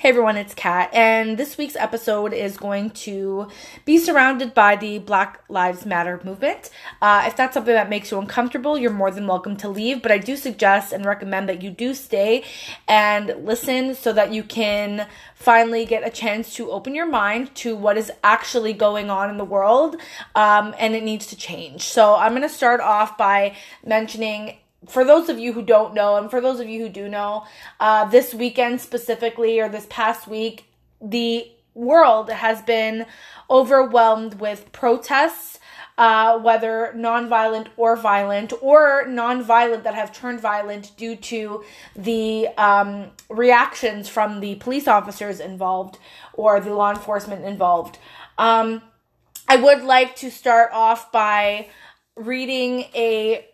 Hey everyone, it's Kat, and this week's episode is going to be surrounded by the Black Lives Matter movement. Uh, if that's something that makes you uncomfortable, you're more than welcome to leave, but I do suggest and recommend that you do stay and listen so that you can finally get a chance to open your mind to what is actually going on in the world, um, and it needs to change. So I'm going to start off by mentioning for those of you who don't know, and for those of you who do know, uh, this weekend specifically, or this past week, the world has been overwhelmed with protests, uh, whether nonviolent or violent, or nonviolent that have turned violent due to the um, reactions from the police officers involved or the law enforcement involved. Um, I would like to start off by reading a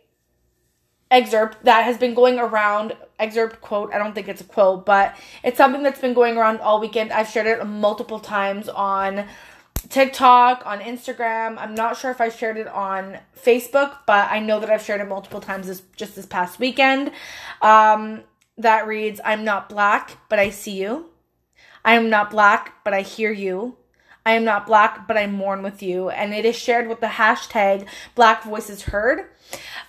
excerpt that has been going around excerpt quote i don't think it's a quote but it's something that's been going around all weekend. I've shared it multiple times on tiktok on instagram. I'm not sure if i shared it on facebook but i know that i've shared it multiple times this just this past weekend. Um, that reads i'm not black but i see you. I am not black but i hear you. I am not black, but I mourn with you. And it is shared with the hashtag Black Voices Heard.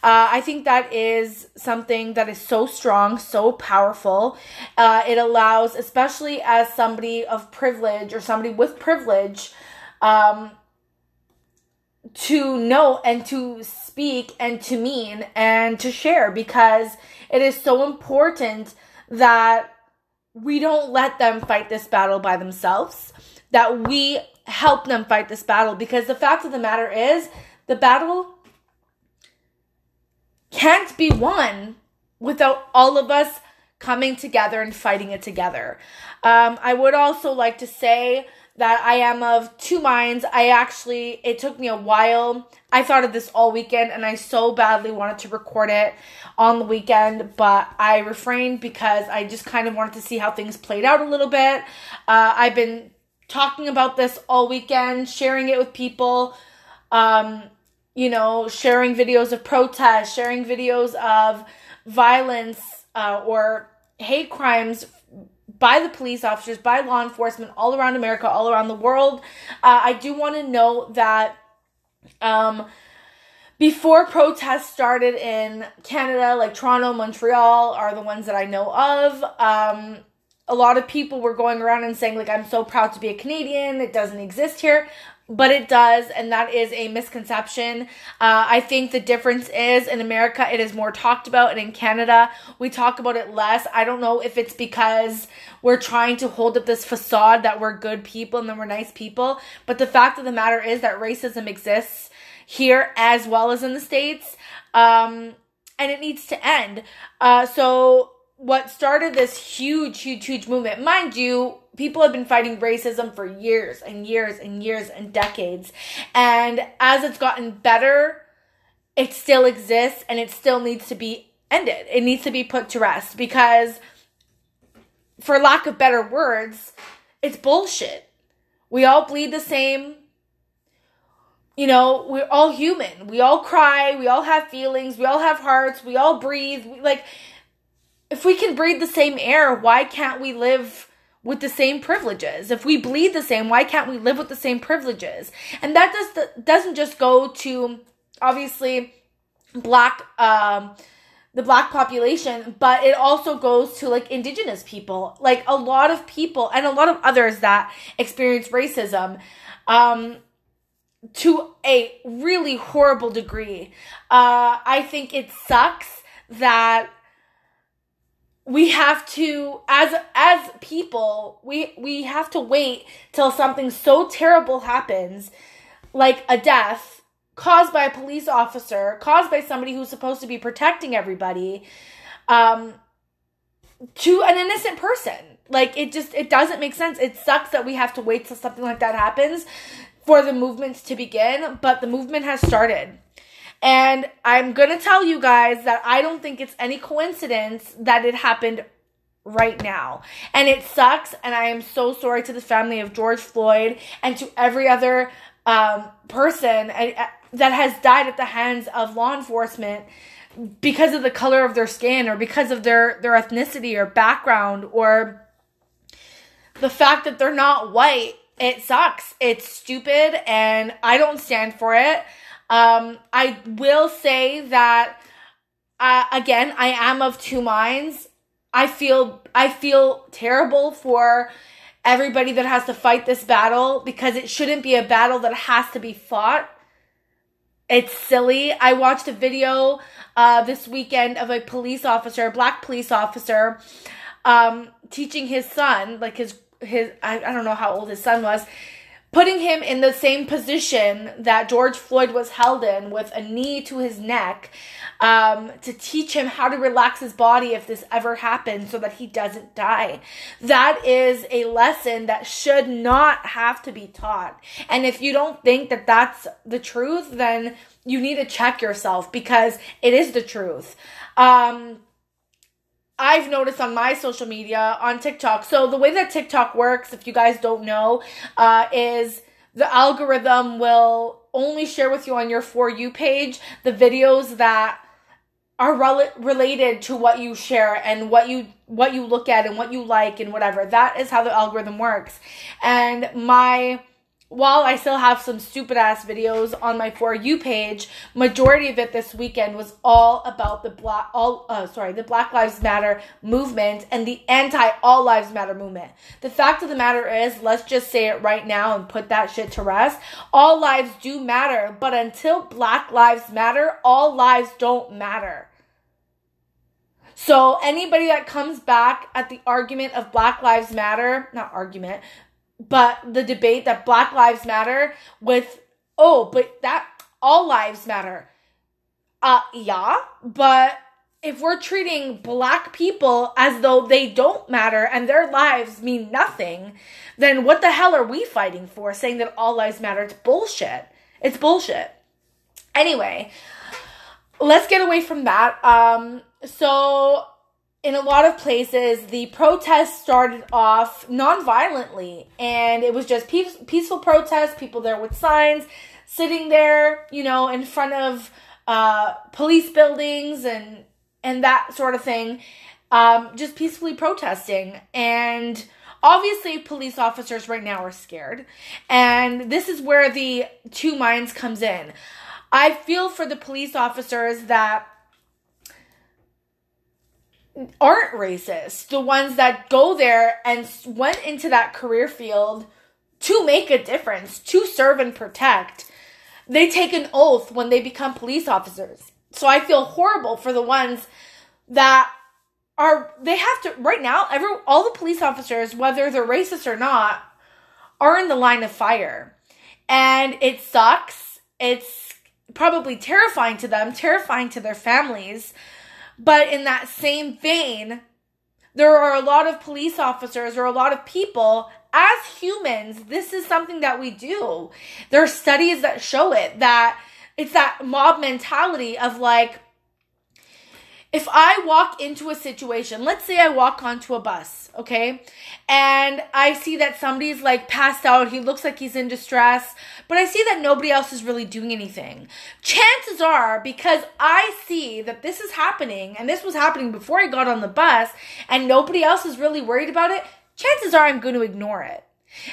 Uh, I think that is something that is so strong, so powerful. Uh, it allows, especially as somebody of privilege or somebody with privilege, um, to know and to speak and to mean and to share because it is so important that we don't let them fight this battle by themselves, that we help them fight this battle because the fact of the matter is the battle can't be won without all of us coming together and fighting it together. Um, I would also like to say that I am of two minds. I actually, it took me a while. I thought of this all weekend and I so badly wanted to record it on the weekend, but I refrained because I just kind of wanted to see how things played out a little bit. Uh, I've been talking about this all weekend, sharing it with people. Um, you know, sharing videos of protests, sharing videos of violence uh, or hate crimes by the police officers, by law enforcement all around America, all around the world. Uh, I do want to note that um, before protests started in Canada, like Toronto, Montreal are the ones that I know of. Um, a lot of people were going around and saying, like, I'm so proud to be a Canadian. It doesn't exist here but it does, and that is a misconception. Uh, I think the difference is in America, it is more talked about, and in Canada, we talk about it less. I don't know if it's because we're trying to hold up this facade that we're good people and that we're nice people, but the fact of the matter is that racism exists here as well as in the States, um, and it needs to end. Uh, so, what started this huge, huge, huge movement, mind you, people have been fighting racism for years and years and years and decades. And as it's gotten better, it still exists and it still needs to be ended. It needs to be put to rest because, for lack of better words, it's bullshit. We all bleed the same. You know, we're all human. We all cry. We all have feelings. We all have hearts. We all breathe. We, like, if we can breathe the same air, why can't we live? with the same privileges. If we bleed the same, why can't we live with the same privileges? And that does the, doesn't just go to obviously black um the black population, but it also goes to like indigenous people. Like a lot of people and a lot of others that experience racism um to a really horrible degree. Uh I think it sucks that we have to as as people we we have to wait till something so terrible happens like a death caused by a police officer caused by somebody who's supposed to be protecting everybody um to an innocent person. Like it just it doesn't make sense. It sucks that we have to wait till something like that happens for the movements to begin but the movement has started and I'm going to tell you guys that I don't think it's any coincidence that it happened right now. And it sucks. And I am so sorry to the family of George Floyd and to every other um, person uh, that has died at the hands of law enforcement because of the color of their skin or because of their, their ethnicity or background or the fact that they're not white, it sucks. It's stupid and I don't stand for it. Um, I will say that, uh, again, I am of two minds. I feel, I feel terrible for everybody that has to fight this battle because it shouldn't be a battle that has to be fought. It's silly. I watched a video uh, this weekend of a police officer, a black police officer, um, teaching his son, like his his I, I don't know how old his son was, putting him in the same position that George Floyd was held in with a knee to his neck um, to teach him how to relax his body if this ever happens so that he doesn't die. That is a lesson that should not have to be taught. And if you don't think that that's the truth, then you need to check yourself because it is the truth. Um, I've noticed on my social media on TikTok. So the way that TikTok works, if you guys don't know, uh, is the algorithm will only share with you on your for you page the videos that are rel- related to what you share and what you what you look at and what you like and whatever. That is how the algorithm works. And my while I still have some stupid ass videos on my for you page, majority of it this weekend was all about the black all uh, sorry, the Black Lives Matter movement and the anti all lives matter movement. The fact of the matter is, let's just say it right now and put that shit to rest. All lives do matter, but until Black Lives Matter, all lives don't matter. So anybody that comes back at the argument of Black Lives Matter, not argument, but the debate that Black Lives Matter with, oh, but that all lives matter. Uh, yeah, but if we're treating black people as though they don't matter and their lives mean nothing, then what the hell are we fighting for saying that all lives matter? It's bullshit. It's bullshit. Anyway, let's get away from that. Um, so in a lot of places, the protests started off non-violently, and it was just peace, peaceful protests. People there with signs, sitting there, you know, in front of uh, police buildings and and that sort of thing, um, just peacefully protesting. And obviously, police officers right now are scared, and this is where the two minds comes in. I feel for the police officers that aren't racist, the ones that go there and went into that career field to make a difference, to serve and protect, they take an oath when they become police officers. So I feel horrible for the ones that are they have to right now every all the police officers whether they're racist or not are in the line of fire. And it sucks. It's probably terrifying to them, terrifying to their families but in that same vein, there are a lot of police officers or a lot of people as humans, this is something that we do. There are studies that show it that it's that mob mentality of like, if I walk into a situation, let's say I walk onto a bus, okay, and I see that somebody's like passed out, he looks like he's in distress, but I see that nobody else is really doing anything. Chances are, because I see that this is happening, and this was happening before I got on the bus, and nobody else is really worried about it, chances are I'm going to ignore it.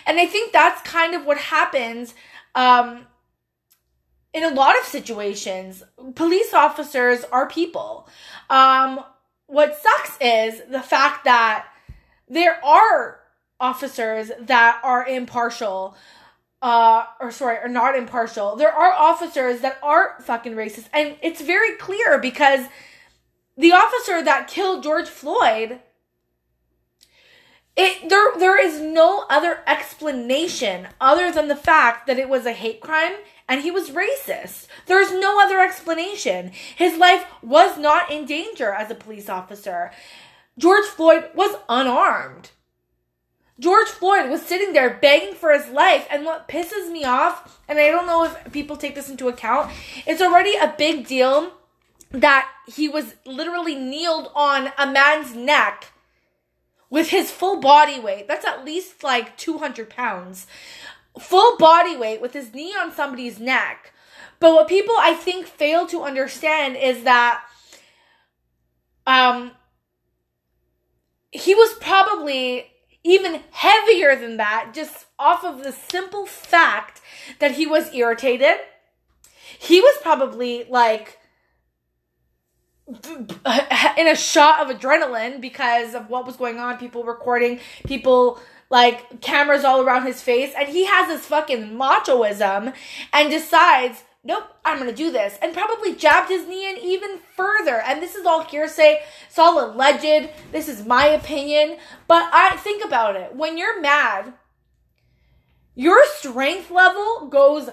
And I think that's kind of what happens um, in a lot of situations, police officers are people. Um, what sucks is the fact that there are officers that are impartial, uh, or sorry, are not impartial. There are officers that are fucking racist, and it's very clear because the officer that killed George Floyd it there there is no other explanation other than the fact that it was a hate crime and he was racist. There's no other explanation. His life was not in danger as a police officer. George Floyd was unarmed. George Floyd was sitting there begging for his life. And what pisses me off, and I don't know if people take this into account, it's already a big deal that he was literally kneeled on a man's neck with his full body weight. That's at least like 200 pounds. Full body weight with his knee on somebody's neck. But what people I think fail to understand is that um he was probably even heavier than that, just off of the simple fact that he was irritated. He was probably like in a shot of adrenaline because of what was going on, people recording, people like cameras all around his face, and he has this fucking machoism and decides, nope, I'm gonna do this, and probably jabbed his knee in even further. And this is all hearsay, it's all alleged, this is my opinion, but I think about it. When you're mad, your strength level goes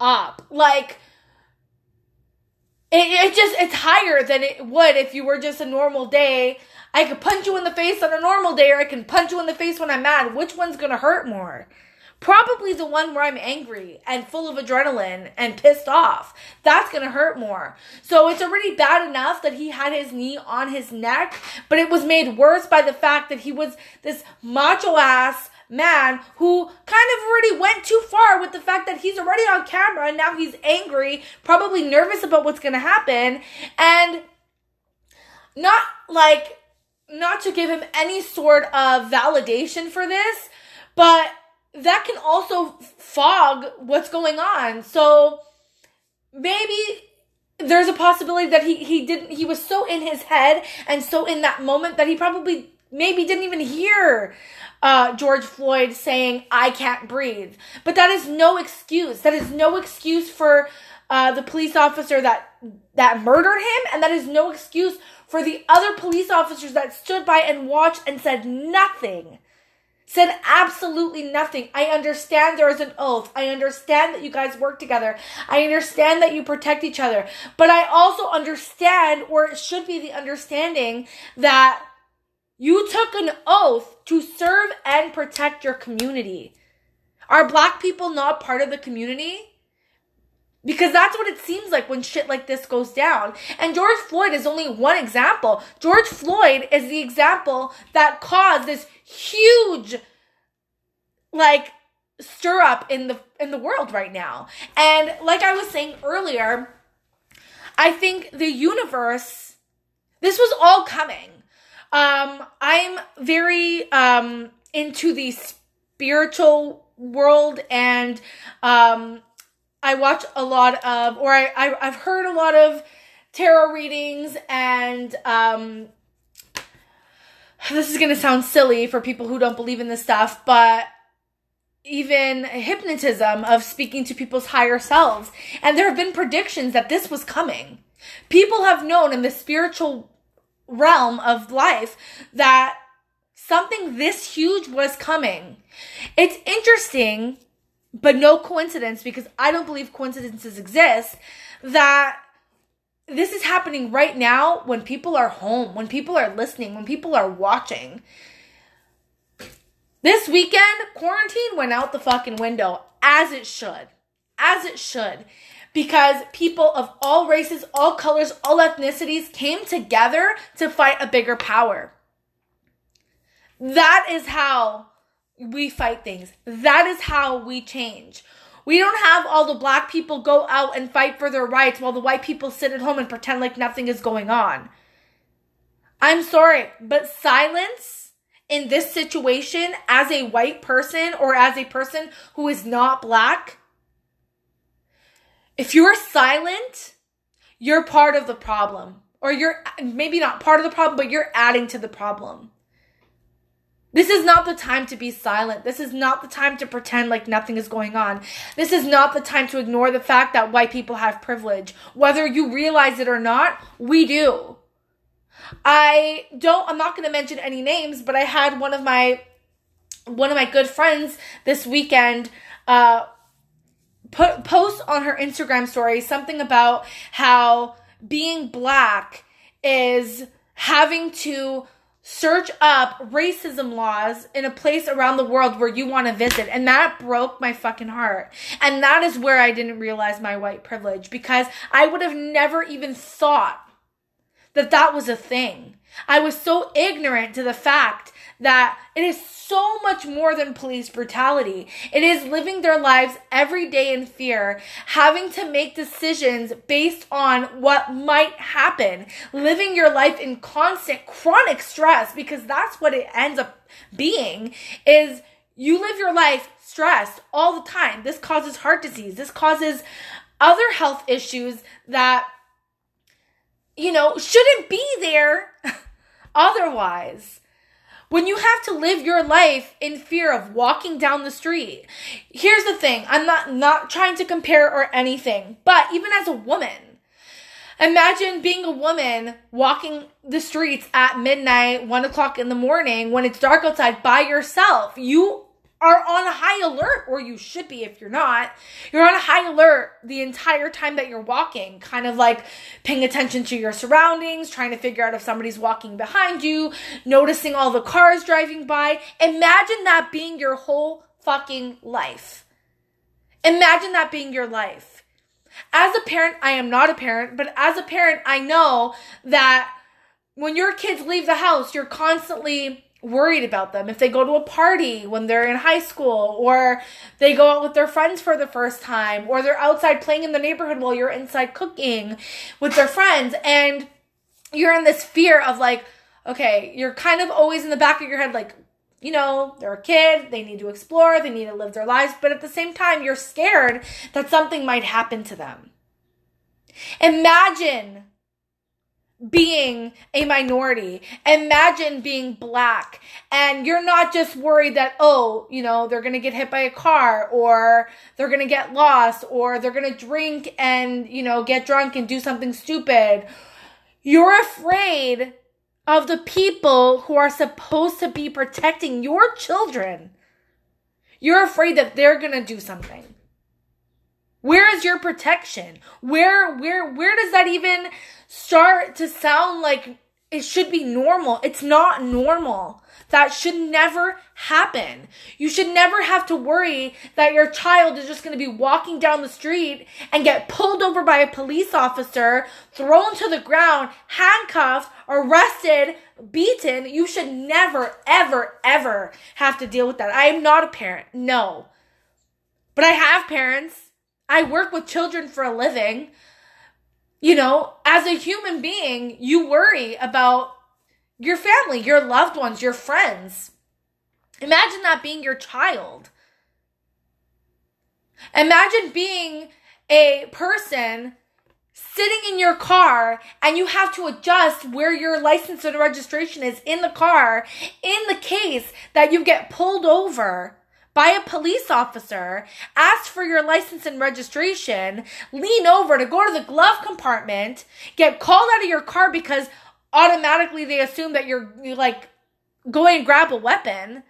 up. Like, it, it just it's higher than it would if you were just a normal day. I could punch you in the face on a normal day, or I can punch you in the face when I'm mad. Which one's gonna hurt more? Probably the one where I'm angry and full of adrenaline and pissed off. That's gonna hurt more. So it's already bad enough that he had his knee on his neck, but it was made worse by the fact that he was this macho ass man who kind of already went too far with the fact that he's already on camera and now he's angry, probably nervous about what's to happen, and not like not to give him any sort of validation for this, but that can also fog what's going on. So maybe there's a possibility that he he didn't he was so in his head and so in that moment that he probably maybe didn't even hear uh, George Floyd saying, I can't breathe. But that is no excuse. That is no excuse for uh, the police officer that, that murdered him, and that is no excuse for the other police officers that stood by and watched and said nothing. Said absolutely nothing. I understand there is an oath. I understand that you guys work together. I understand that you protect each other. But I also understand, or it should be the understanding, that you took an oath to serve and protect your community. Are black people not part of the community? Because that's what it seems like when shit like this goes down. And George Floyd is only one example. George Floyd is the example that caused this huge like stir up in the in the world right now. And like I was saying earlier, I think the universe this was all coming. Um, I'm very um, into the spiritual world, and um, I watch a lot of, or I, I I've heard a lot of tarot readings, and um, this is gonna sound silly for people who don't believe in this stuff, but even hypnotism of speaking to people's higher selves. And there have been predictions that this was coming. People have known in the spiritual realm of life that something this huge was coming. It's interesting, but no coincidence because I don't believe coincidences exist that this is happening right now when people are home, when people are listening, when people are watching. This weekend, quarantine went out the fucking window as it should. As it should because people of all races, all colors, all ethnicities came together to fight a bigger power. That is how we fight things. That is how we change. We don't have all the black people go out and fight for their rights while the white people sit at home and pretend like nothing is going on. I'm sorry, but silence in this situation as a white person or as a person who is not black if you're silent, you're part of the problem. Or you're maybe not part of the problem, but you're adding to the problem. This is not the time to be silent. This is not the time to pretend like nothing is going on. This is not the time to ignore the fact that white people have privilege. Whether you realize it or not, we do. I don't I'm not going to mention any names, but I had one of my one of my good friends this weekend uh put post on her Instagram story something about how being black is having to search up racism laws in a place around the world where you want to visit. And that broke my fucking heart. And that is where I didn't realize my white privilege because I would have never even thought that that was a thing. I was so ignorant to the fact that it is so much more than police brutality. It is living their lives every day in fear, having to make decisions based on what might happen, living your life in constant chronic stress because that's what it ends up being is you live your life stressed all the time. This causes heart disease. This causes other health issues that you know shouldn't be there otherwise when you have to live your life in fear of walking down the street. Here's the thing i'm not not trying to compare or anything but even as a woman imagine being a woman walking the streets at midnight one o'clock in the morning when it's dark outside by yourself. You are on high alert, or you should be if you're not. You're on a high alert the entire time that you're walking, kind of like paying attention to your surroundings, trying to figure out if somebody's walking behind you, noticing all the cars driving by. Imagine that being your whole fucking life. Imagine that being your life. As a parent, I am not a parent, but as a parent, I know that when your kids leave the house, you're constantly worried about them. If they go to a party when they're in high school or they go out with their friends for the first time or they're outside playing in the neighborhood while you're inside cooking with their friends and you're in this fear of like okay you're kind of always in the back of your head like you know they're a kid they need to explore they need to live their lives but at the same time you're scared that something might happen to them. Imagine being a minority. Imagine being black and you're not just worried that, oh, you know, they're going to get hit by a car or they're going to get lost or they're going to drink and, you know, get drunk and do something stupid. You're afraid of the people who are supposed to be protecting your children. You're afraid that they're going to do something. Where is your protection? Where where where does that even start to sound like it should be normal? It's not normal. That should never happen. You should never have to worry that your child is just going to be walking down the street and get pulled over by a police officer, thrown to the ground, handcuffed, arrested, beaten. You should never, ever, ever have to deal with that. I am not a parent. No. But I have parents I work with children for a living. You know, as a human being, you worry about your family, your loved ones, your friends. Imagine that being your child. Imagine being a person sitting in your car and you have to adjust where your license and registration is in the car in the case that you get pulled over by a police officer, ask for your license and registration, lean over to go to the glove compartment, get called out of your car because automatically they assume that you're, you like going and grab a weapon.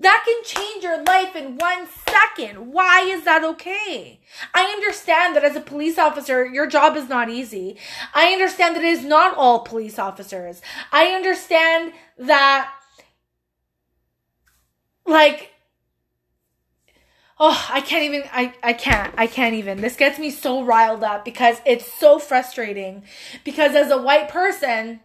That can change your life in one second. Why is that okay? I understand that as a police officer, your job is not easy. I understand that it is not all police officers. I understand that like oh i can't even i i can't i can't even this gets me so riled up because it's so frustrating because as a white person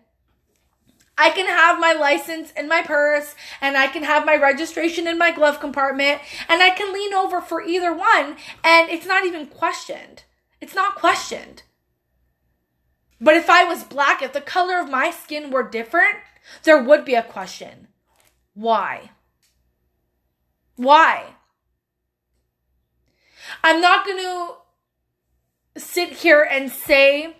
I can have my license in my purse and I can have my registration in my glove compartment and I can lean over for either one and it's not even questioned. It's not questioned. But if I was black, if the color of my skin were different, there would be a question. Why? Why? I'm not going to sit here and say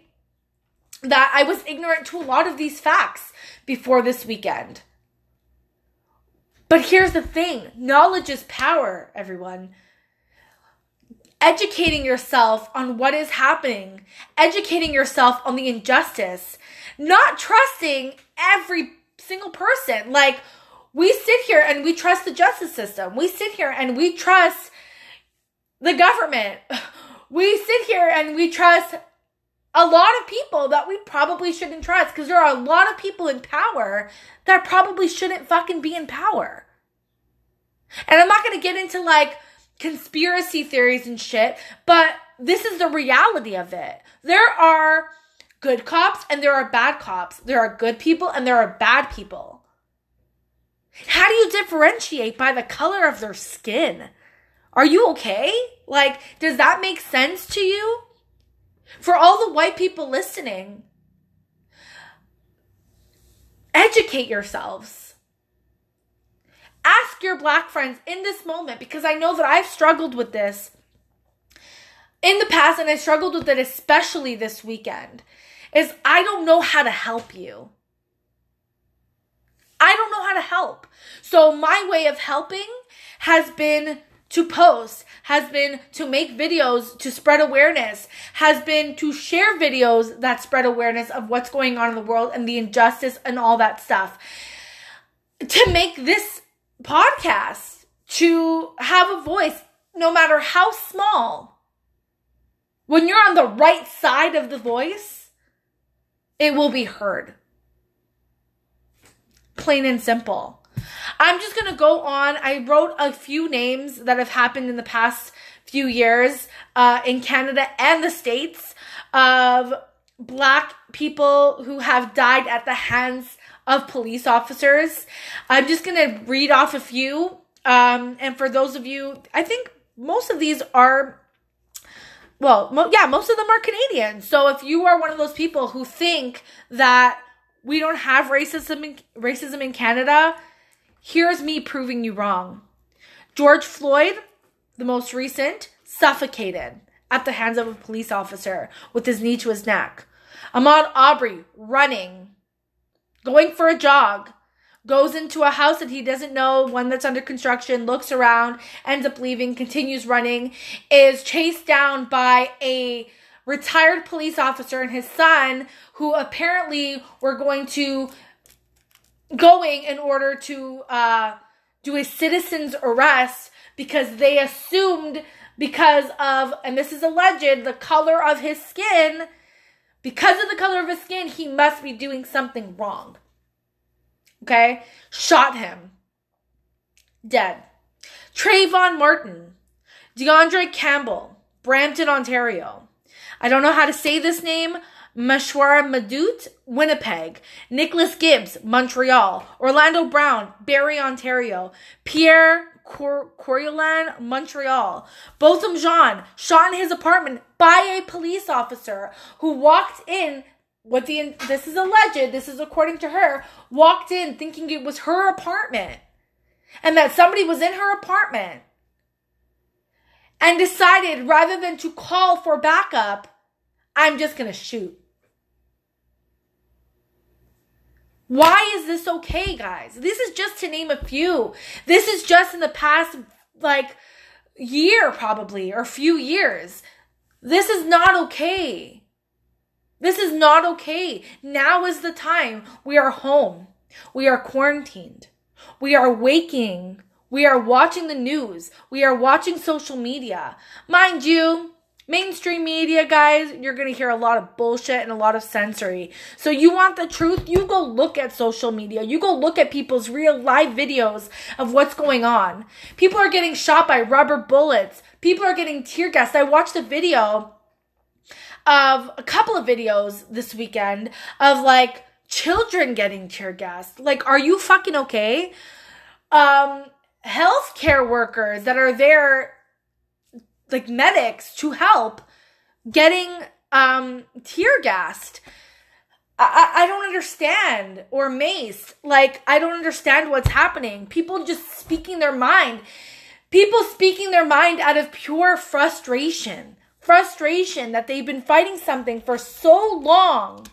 that I was ignorant to a lot of these facts before this weekend. But here's the thing knowledge is power, everyone. Educating yourself on what is happening, educating yourself on the injustice, not trusting every single person. Like, we sit here and we trust the justice system. We sit here and we trust the government. We sit here and we trust a lot of people that we probably shouldn't trust because there are a lot of people in power that probably shouldn't fucking be in power. And I'm not going to get into like conspiracy theories and shit, but this is the reality of it. There are good cops and there are bad cops. There are good people and there are bad people. How do you differentiate by the color of their skin? Are you okay? Like, does that make sense to you? For all the white people listening, educate yourselves. Ask your black friends in this moment because I know that I've struggled with this in the past and I struggled with it especially this weekend. Is I don't know how to help you. I don't know how to help. So my way of helping has been to post, has been to make videos to spread awareness, has been to share videos that spread awareness of what's going on in the world and the injustice and all that stuff. To make this podcast, to have a voice, no matter how small. When you're on the right side of the voice, it will be heard. Plain and simple. I'm just gonna go on. I wrote a few names that have happened in the past few years uh, in Canada and the States of black people who have died at the hands of police officers. I'm just gonna read off a few. Um, and for those of you, I think most of these are well, mo- yeah, most of them are Canadian. So if you are one of those people who think that we don't have racism in, racism in Canada, Here's me proving you wrong. George Floyd, the most recent, suffocated at the hands of a police officer with his knee to his neck. Ahmaud Arbery, running, going for a jog, goes into a house that he doesn't know, one that's under construction, looks around, ends up leaving, continues running, is chased down by a retired police officer and his son who apparently were going to going in order to uh, do a citizen's arrest because they assumed because of, and this is alleged, the color of his skin, because of the color of his skin, he must be doing something wrong. Okay? Shot him. Dead. Trayvon Martin, DeAndre Campbell, Brampton, Ontario. I don't know how to say this name. Mashwara Madut, Winnipeg, Nicholas Gibbs, Montreal, Orlando Brown, Barrie, Ontario, Pierre Cor- Coriolan, Montreal, Botham Jean, shot in his apartment by a police officer who walked in what the this is alleged, this is according to her, walked in thinking it was her apartment and that somebody was in her apartment and decided rather than to call for backup, I'm just going to shoot. Why is this okay, guys? This is just to name a few. This is just in the past, like, year probably, or few years. This is not okay. This is not okay. Now is the time. We are home. We are quarantined. We are waking. We are watching the news. We are watching social media. Mind you, Mainstream media, guys, you're going to hear a lot of bullshit and a lot of sensory. So you want the truth? You go look at social media. You go look at people's real live videos of what's going on. People are getting shot by rubber bullets. People are getting tear gassed. I watched a video of a couple of videos this weekend of like children getting tear gassed. Like, are you fucking okay? Um, healthcare workers that are there like medics to help getting um tear gassed. I, I don't understand or mace. Like I don't understand what's happening. People just speaking their mind. People speaking their mind out of pure frustration. Frustration that they've been fighting something for so long.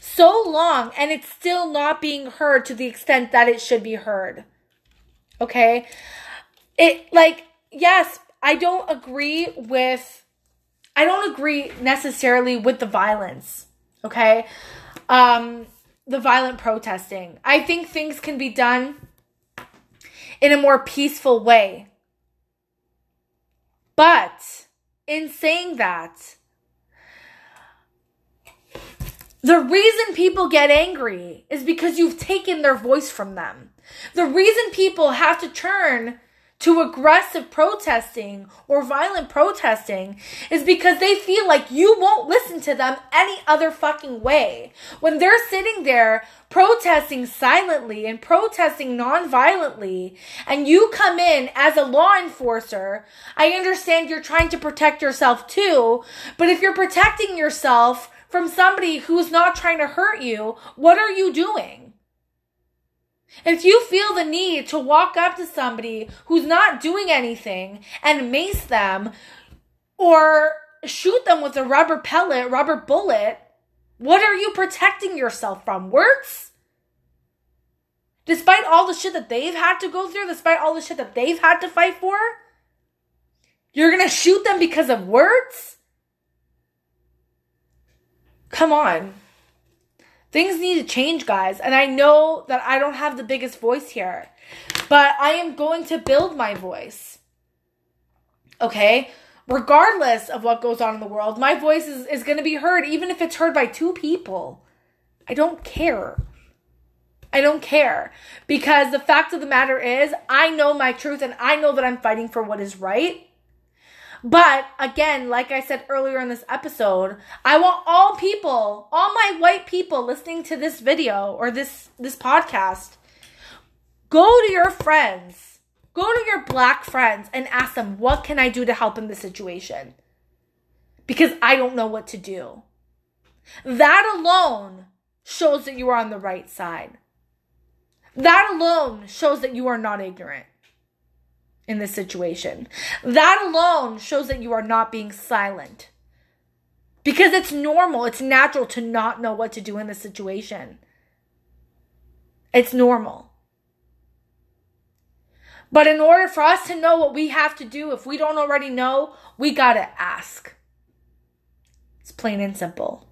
So long and it's still not being heard to the extent that it should be heard. Okay? It like yes, I don't agree with I don't agree necessarily with the violence, okay? Um the violent protesting. I think things can be done in a more peaceful way. But in saying that, the reason people get angry is because you've taken their voice from them. The reason people have to turn to aggressive protesting or violent protesting is because they feel like you won't listen to them any other fucking way. When they're sitting there protesting silently and protesting non-violently and you come in as a law enforcer, I understand you're trying to protect yourself too, but if you're protecting yourself from somebody who's not trying to hurt you, what are you doing? If you feel the need to walk up to somebody who's not doing anything and mace them or shoot them with a rubber pellet, rubber bullet, what are you protecting yourself from? Words? Despite all the shit that they've had to go through, despite all the shit that they've had to fight for, you're gonna shoot them because of words? Come on. Things need to change, guys. And I know that I don't have the biggest voice here, but I am going to build my voice. Okay? Regardless of what goes on in the world, my voice is, is going to be heard, even if it's heard by two people. I don't care. I don't care. Because the fact of the matter is, I know my truth and I know that I'm fighting for what is right. But again, like I said earlier in this episode, I want all people, all my white people listening to this video or this this podcast, go to your friends. Go to your black friends and ask them, "What can I do to help in this situation?" Because I don't know what to do. That alone shows that you are on the right side. That alone shows that you are not ignorant in this situation. That alone shows that you are not being silent. Because it's normal, it's natural to not know what to do in this situation. It's normal. But in order for us to know what we have to do, if we don't already know, we gotta ask. It's plain and simple.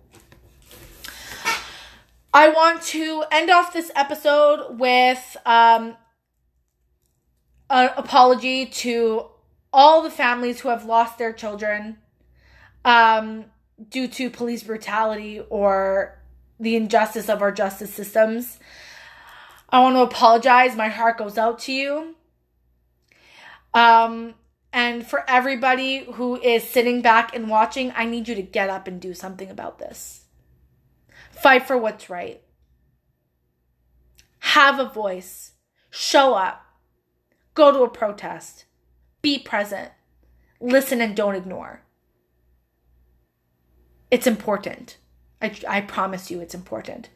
I want to end off this episode with um, an apology to all the families who have lost their children um, due to police brutality or the injustice of our justice systems. I want to apologize. My heart goes out to you. Um, and for everybody who is sitting back and watching, I need you to get up and do something about this. Fight for what's right. Have a voice. Show up. Go to a protest. Be present. Listen and don't ignore. It's important. I, I promise you it's important.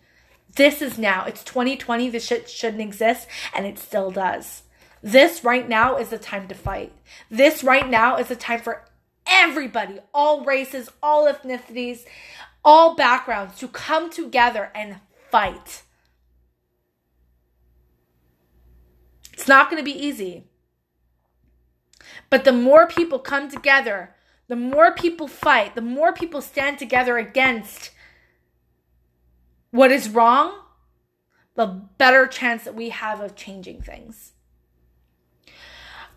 This is now. It's 2020. This shit shouldn't exist, and it still does. This right now is the time to fight. This right now is the time for everybody, all races, all ethnicities, all backgrounds to come together and fight. It's not going to be easy. But the more people come together, the more people fight, the more people stand together against what is wrong, the better chance that we have of changing things.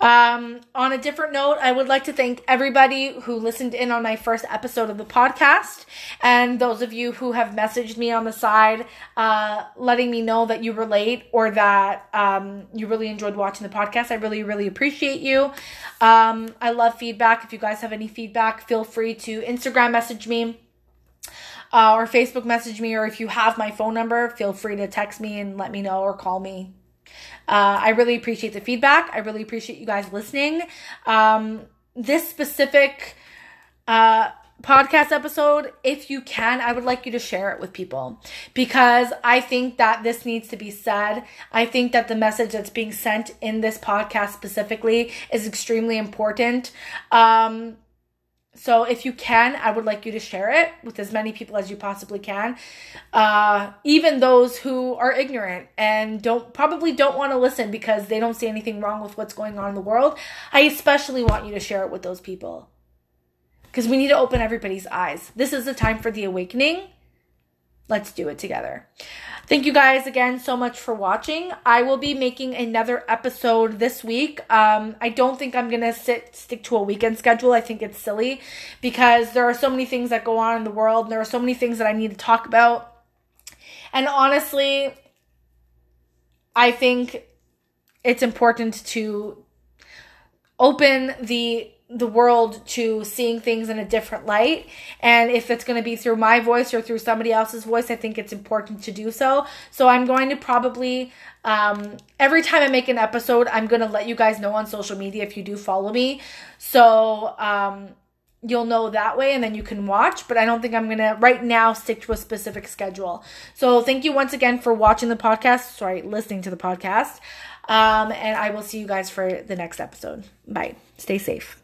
Um, on a different note, I would like to thank everybody who listened in on my first episode of the podcast, and those of you who have messaged me on the side, uh, letting me know that you relate or that um, you really enjoyed watching the podcast. I really, really appreciate you. Um, I love feedback. If you guys have any feedback, feel free to Instagram message me. Uh, or Facebook message me, or if you have my phone number, feel free to text me and let me know or call me uh, I really appreciate the feedback. I really appreciate you guys listening. Um, this specific uh, podcast episode, if you can, I would like you to share it with people because I think that this needs to be said. I think that the message that's being sent in this podcast specifically is extremely important. Um, so if you can, I would like you to share it with as many people as you possibly can. Uh, even those who are ignorant and don't probably don't want to listen because they don't see anything wrong with what's going on in the world. I especially want you to share it with those people. Because we need to open everybody's eyes. This is the time for the awakening. Let's do it together. Thank you guys again so much for watching. I will be making another episode this week. Um, I don't think I'm gonna sit stick to a weekend schedule. I think it's silly because there are so many things that go on in the world. And there are so many things that I need to talk about. And honestly, I think it's important to open the the world to seeing things in a different light. And if it's going to be through my voice or through somebody else's voice, I think it's important to do so. So I'm going to probably, um, every time I make an episode, I'm going to let you guys know on social media if you do follow me. So, um, you'll know that way and then you can watch but i don't think i'm gonna right now stick to a specific schedule so thank you once again for watching the podcast sorry listening to the podcast um, and i will see you guys for the next episode bye stay safe